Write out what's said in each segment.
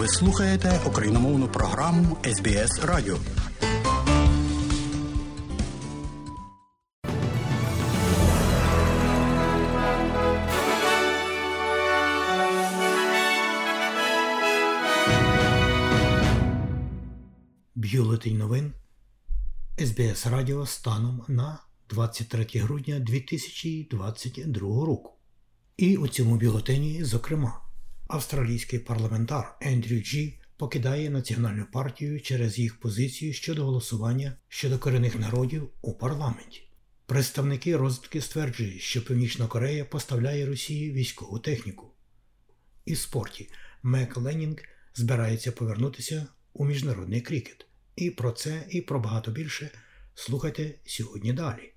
Ви слухаєте україномовну програму СБС Радіо. Бюлетень новин СБС Радіо станом на 23 грудня 2022 року. І у цьому бюлетені, зокрема, австралійський парламентар Ендрю Джі покидає національну партію через їх позицію щодо голосування щодо корінних народів у парламенті. Представники розвідки стверджують, що Північна Корея поставляє Росії військову техніку. І в спорті Мек Ленінг збирається повернутися у міжнародний крикет. І про це, і про багато більше слухайте сьогодні далі.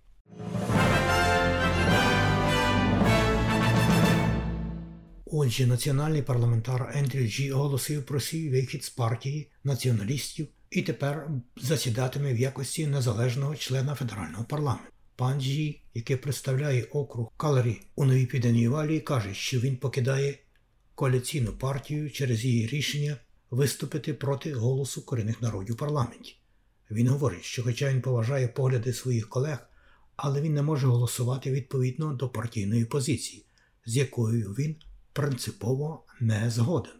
Отже, національний парламентар Ендрю Джі оголосив про свій вихід з партії націоналістів і тепер засідатиме в якості незалежного члена федерального парламенту. Пан Джі, який представляє округ Калері у Новій Південній Валії, каже, що він покидає коаліційну партію через її рішення виступити проти голосу корінних народів у парламенті. Він говорить, що, хоча він поважає погляди своїх колег, але він не може голосувати відповідно до партійної позиції, з якою він принципово не згоден.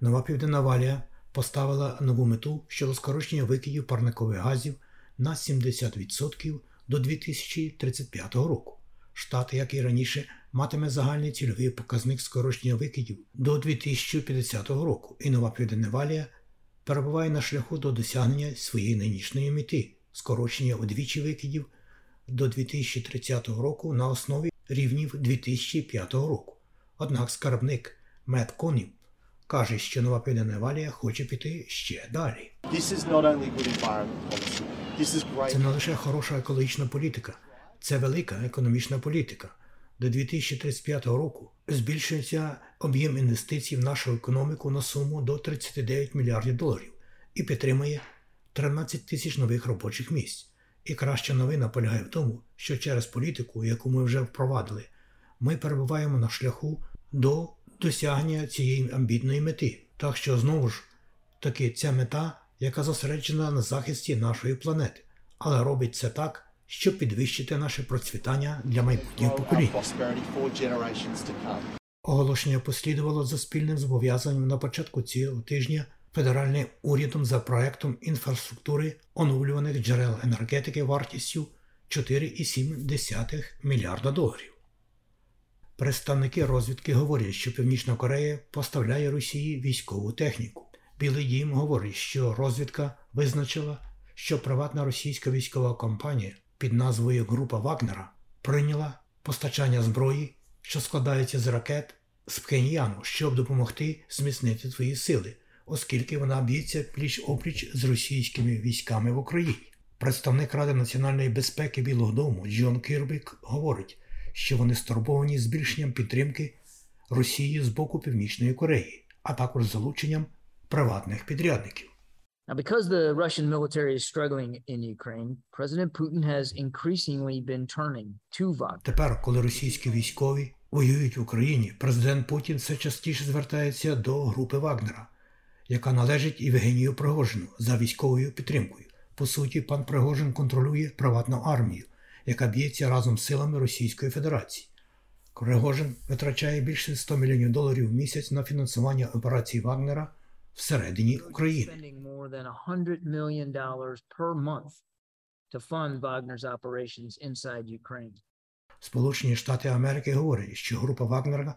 Нова Південна Валія поставила нову мету щодо скорочення викидів парникових газів на 70% до 2035 року. Штат, як і раніше, матиме загальний цільовий показник скорочення викидів до 2050 року, і Нова Південна Валія перебуває на шляху до досягнення своєї нинішньої мети скорочення удвічі викидів до 2030 року на основі рівнів 2005 року. Однак скарбник Мет Конів каже, що Нова Південна Валія хоче піти ще далі. Це не лише хороша екологічна політика, це велика економічна політика. До 2035 року збільшується об'єм інвестицій в нашу економіку на суму до 39 мільярдів доларів і підтримує 13 тисяч нових робочих місць. І краща новина полягає в тому, що через політику, яку ми вже впровадили, ми перебуваємо на шляху до досягнення цієї амбітної мети. Так що знову ж таки ця мета, яка зосереджена на захисті нашої планети, але робить це так, щоб підвищити наше процвітання для майбутніх поколінь. Оголошення послідувало за спільним зобов'язанням на початку цього тижня федеральним урядом за проектом інфраструктури оновлюваних джерел енергетики вартістю 4,7 мільярда доларів. Представники розвідки говорять, що Північна Корея поставляє Росії військову техніку. Білий дім говорить, що розвідка визначила, що приватна російська військова компанія під назвою Група Вагнера прийняла постачання зброї, що складається з ракет з Пхеньяну, щоб допомогти зміцнити свої сили, оскільки вона б'ється пліч опліч з російськими військами в Україні. Представник Ради національної безпеки Білого Дому Джон Кірбік говорить, що вони стурбовані збільшенням підтримки Росії з боку Північної Кореї, а також залученням приватних підрядників. Now, because the Russian military is struggling in Ukraine, President Putin has increasingly been turning to Wagner. Тепер, коли російські військові воюють в Україні, президент Путін все частіше звертається до групи Вагнера, яка належить Євгенію Пригожину за військовою підтримкою. По суті, пан Пригожин контролює приватну армію, яка б'ється разом з силами Російської Федерації. Пригожин витрачає більше 100 мільйонів доларів в місяць на фінансування операцій Вагнера всередині України. Spending more than $100 million per month to fund Wagner's operations inside Ukraine. Сполучені Штати Америки говорять, що група Вагнера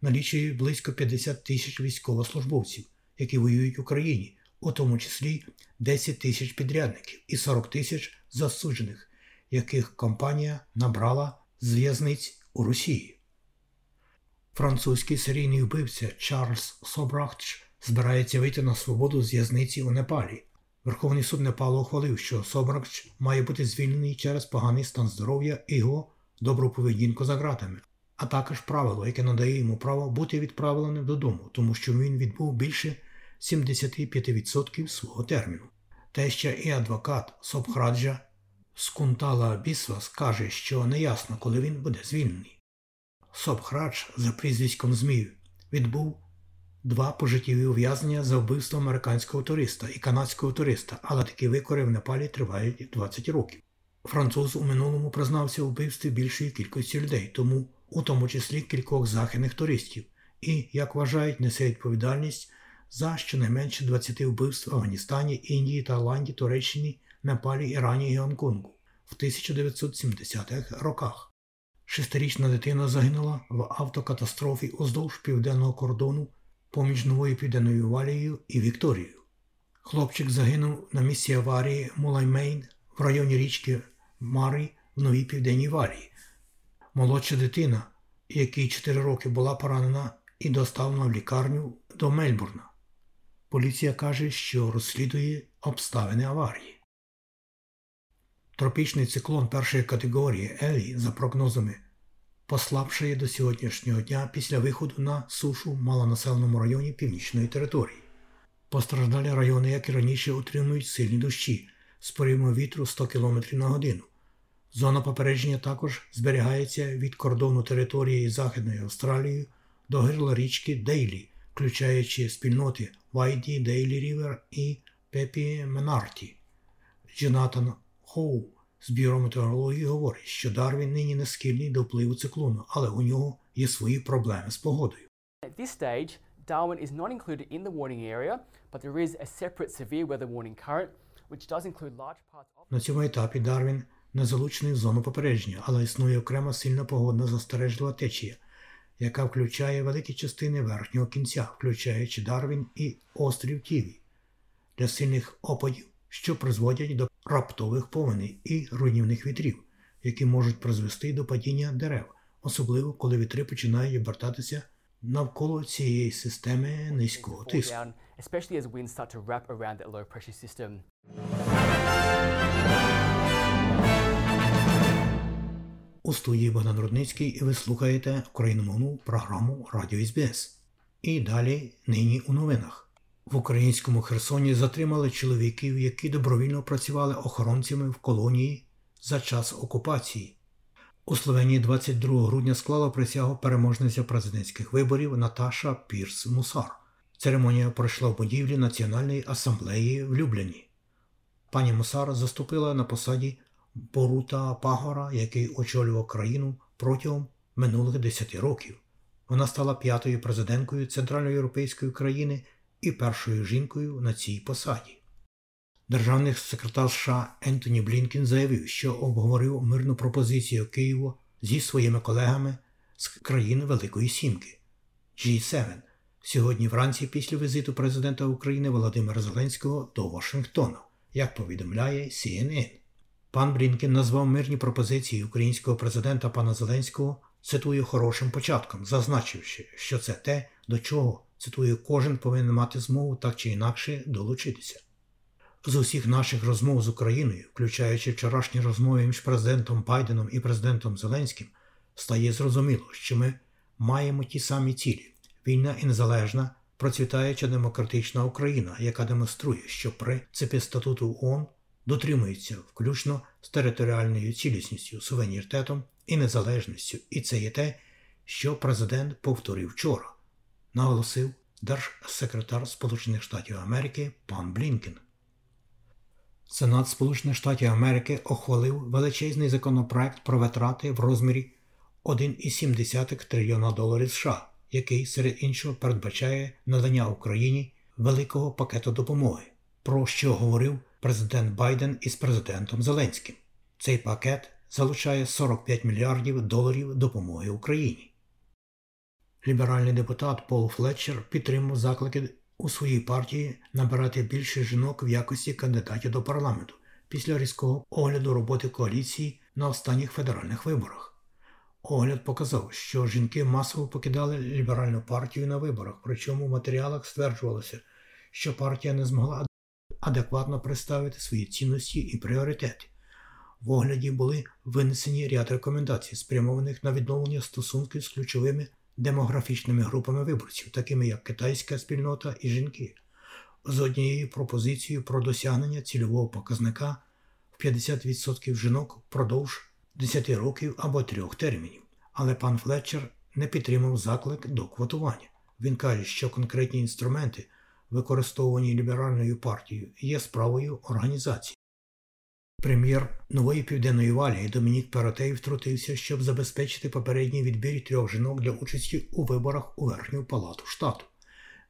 налічує близько 50 тисяч військовослужбовців, які воюють в Україні, у тому числі 10 тисяч підрядників і 40 тисяч засуджених, яких компанія набрала з в'язниць у Росії. Французький серійний вбивця Чарльз Собрахтч збирається вийти на свободу з в'язниці у Непалі. Верховний суд Непалу ухвалив, що Собрахтч має бути звільнений через поганий стан здоров'я і його добру поведінку за ґратами, а також правило, яке надає йому право бути відправленим додому, тому що він відбув більше 75% свого терміну. Теща і адвокат Собхраджа Скунтала Бісвас каже, що неясно, коли він буде звільнений. Собхрадж за прізвиськом Змію відбув два пожиттєві ув'язнення за вбивство американського туриста і канадського туриста, але такі викори в Непалі тривають 20 років. Француз у минулому признався вбивстві більшої кількості людей, тому у тому числі кількох західних туристів, і, як вважають, несе відповідальність за щонайменше 20 вбивств в Афганістані, Індії, Таїланді, Туреччині, Непалі, Ірані і Гонконгу в 1970-х роках. Шестирічна дитина загинула в автокатастрофі уздовж південного кордону поміж Новою Південною Валією і Вікторією. Хлопчик загинув на місці аварії Мулаймейн в районі річки Марі в Новій Південній Валії. Молодша дитина, якій 4 роки була поранена і доставлена в лікарню до Мельбурна. Поліція каже, що розслідує обставини аварії. Тропічний циклон першої категорії Елі, за прогнозами, послабшає до сьогоднішнього дня після виходу на сушу в малонаселеному районі північної території. Постраждалі райони, як і раніше, утримують сильні дощі з поривом вітру 100 км на годину. Зона попередження також зберігається від кордону території Західної Австралії до гирла річки Дейлі, включаючи спільноти Вайді, Дейлі Рівер і Пепі Менарті. Джонатан Хоу з бюро метеорології говорить, що Дарвін нині не схильний до впливу циклону, але у нього є свої проблеми з погодою. At this stage, Darwin is not included in the warning area, but there is a separate severe weather warning current, which does include large parts of На цьому етапі Дарвін не залучений в зону попередження, але існує окрема сильна погодна застережлива течія, яка включає великі частини верхнього кінця, включаючи Дарвін і острів Тіві, для сильних опадів, що призводять до раптових повеней і руйнівних вітрів, які можуть призвести до падіння дерев, особливо коли вітри починають обертатися навколо цієї системи низького тиску. У студії Богдан Рудницький і ви слухаєте україномовну програму Радіо СБС. І далі нині у новинах. В українському Херсоні затримали чоловіків, які добровільно працювали охоронцями в колонії за час окупації. У Словенії 22 грудня склала присягу переможниця президентських виборів Наташа Пірс Мусар. Церемонія пройшла в будівлі Національної асамблеї в Любляні. Пані Мусар заступила на посаді Борута Пагора, який очолював країну протягом минулих 10 років. Вона стала п'ятою президенткою Центральноєвропейської країни і першою жінкою на цій посаді. Державний секретар США Ентоні Блінкін заявив, що обговорив мирну пропозицію Києву зі своїми колегами з країн Великої Сімки G7 сьогодні вранці після візиту президента України Володимира Зеленського до Вашингтона, як повідомляє CNN. Пан Блінкен назвав мирні пропозиції українського президента пана Зеленського, цитую, хорошим початком, зазначивши, що це те, до чого, цитую, кожен повинен мати змогу так чи інакше долучитися. З усіх наших розмов з Україною, включаючи вчорашні розмови між президентом Байденом і президентом Зеленським, стає зрозуміло, що ми маємо ті самі цілі: вільна і незалежна, процвітаюча демократична Україна, яка демонструє, що принципи статуту ООН дотримуються включно з територіальною цілісністю, суверенітетом і незалежністю, і це є те, що президент повторив вчора, наголосив держсекретар Сполучених Штатів Америки пан Блінкен. Сенат Сполучених Штатів Америки ухвалив величезний законопроект про витрати в розмірі 1,7 трильйона доларів США, який серед іншого передбачає надання Україні великого пакету допомоги, про що говорив президент Байден із президентом Зеленським. Цей пакет залучає 45 мільярдів доларів допомоги Україні. Ліберальний депутат Пол Флетчер підтримав заклики у своїй партії набирати більше жінок в якості кандидатів до парламенту після різкого огляду роботи коаліції на останніх федеральних виборах. Огляд показав, що жінки масово покидали ліберальну партію на виборах, причому в матеріалах стверджувалося, що партія не змогла адекватно представити свої цінності і пріоритети. В огляді були винесені ряд рекомендацій, спрямованих на відновлення стосунків з ключовими демографічними групами виборців, такими як китайська спільнота і жінки, з однією пропозицією про досягнення цільового показника в 50% жінок впродовж 10 років або трьох термінів. Але пан Флетчер не підтримав заклик до квотування. Він каже, що конкретні інструменти, використовані ліберальною партією, є справою організації. Прем'єр нової південної валії Домінік Перотей втрутився, щоб забезпечити попередній відбір трьох жінок для участі у виборах у верхню палату штату.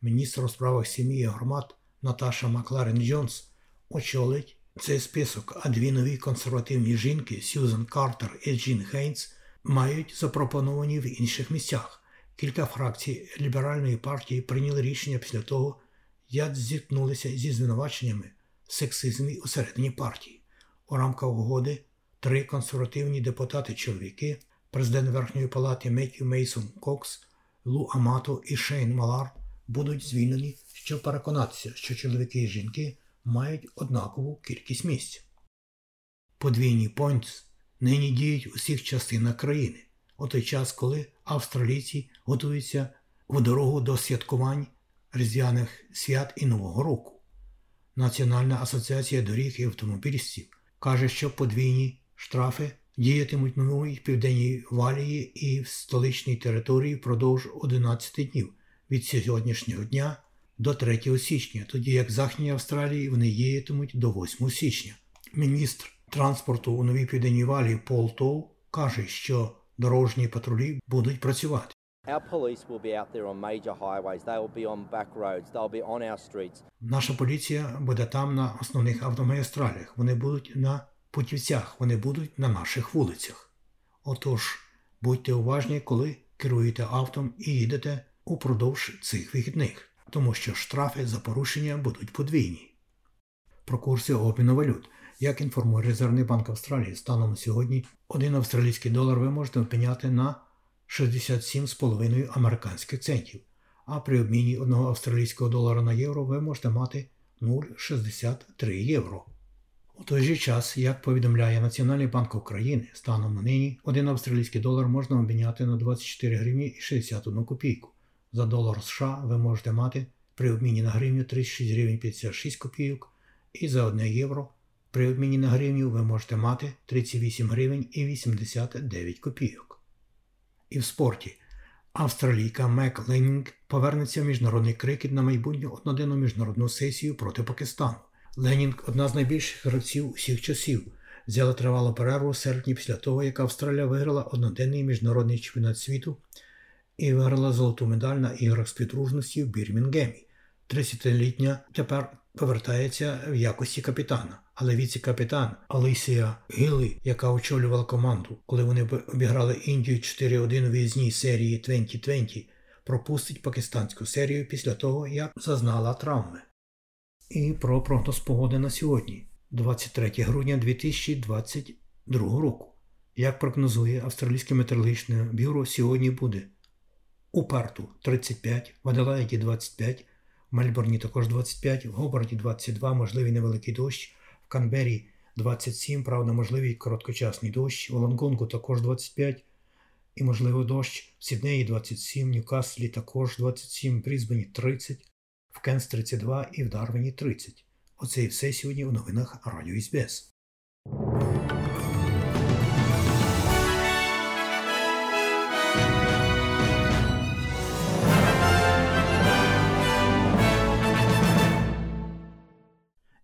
Міністр у справах сім'ї і громад Наташа Макларен Джонс очолить цей список, а дві нові консервативні жінки Сьюзен Картер і Джін Хейнс мають запропоновані в інших місцях. Кілька фракцій ліберальної партії прийняли рішення після того, як зіткнулися зі звинуваченнями в сексизмі усередині партії. У рамках угоди три консервативні депутати-чоловіки, президент Верхньої палати Меттью Мейсон Кокс, Лу Амато і Шейн Малар будуть звільнені, щоб переконатися, що чоловіки і жінки мають однакову кількість місць. Подвійні пойнтс нині діють у всіх частинах країни, у той час, коли австралійці готуються в дорогу до святкувань різдвяних свят і Нового року. Національна асоціація доріг і автомобілістів каже, що подвійні штрафи діятимуть на новій південній валії і в столичній території впродовж 11 днів від сьогоднішнього дня до 3 січня, тоді як в Західній Австралії вони діятимуть до 8 січня. Міністр транспорту у новій південній валії Пол Тоу каже, що дорожні патрулі будуть працювати. Наша поліція буде там на основних автомагістралях. Вони будуть на путівцях, вони будуть на наших вулицях. Отож, будьте уважні, коли керуєте автом і їдете упродовж цих вихідних, тому що штрафи за порушення будуть подвійні. Про курси обміну валют. Як інформує Резервний банк Австралії, станом на сьогодні один австралійський долар ви можете обміняти на 67,5 американських центів, а при обміні одного австралійського долара на євро ви можете мати 0,63 євро. У той же час, як повідомляє Національний банк України, станом на нині один австралійський долар можна обміняти на 24 гривні і 61 копійку. За долар США ви можете мати при обміні на гривню 36 гривень 56 копійок, і за 1 євро при обміні на гривню ви можете мати 38 гривень і 89 копійок. І в спорті австралійка Мек Ленінг повернеться в міжнародний крикет на майбутню одноденну міжнародну сесію проти Пакистану. Ленінг одна з найбільших гравців усіх часів. Взяла тривалу перерву в серпні після того, як Австралія виграла одноденний міжнародний чемпіонат світу і виграла золоту медаль на іграх співдружності в Бірмінгемі. 30-літня тепер повертається в якості капітана. Але віце-капітан Алисія Гіллі, яка очолювала команду, коли вони обіграли Індію 4-1 у в'їзній серії 2020, пропустить пакистанську серію після того, як зазнала травми. І про прогноз погоди на сьогодні, 23 грудня 2022 року. Як прогнозує Австралійське метеорологічне бюро, сьогодні буде у Парту 35, в Аделаїді 25, в Мельбурні також 25, в Гобарді 22, можливий невеликий дощ, Канбері 27, правда, можливий короткочасний дощ, в Лонгонгу також 25 і можливо дощ, в Сіднеї 27, в Ньюкаслі також 27, в Брізбені 30, в Кенс 32 і в Дарвені 30. Оце і все сьогодні у новинах Радіо СБС.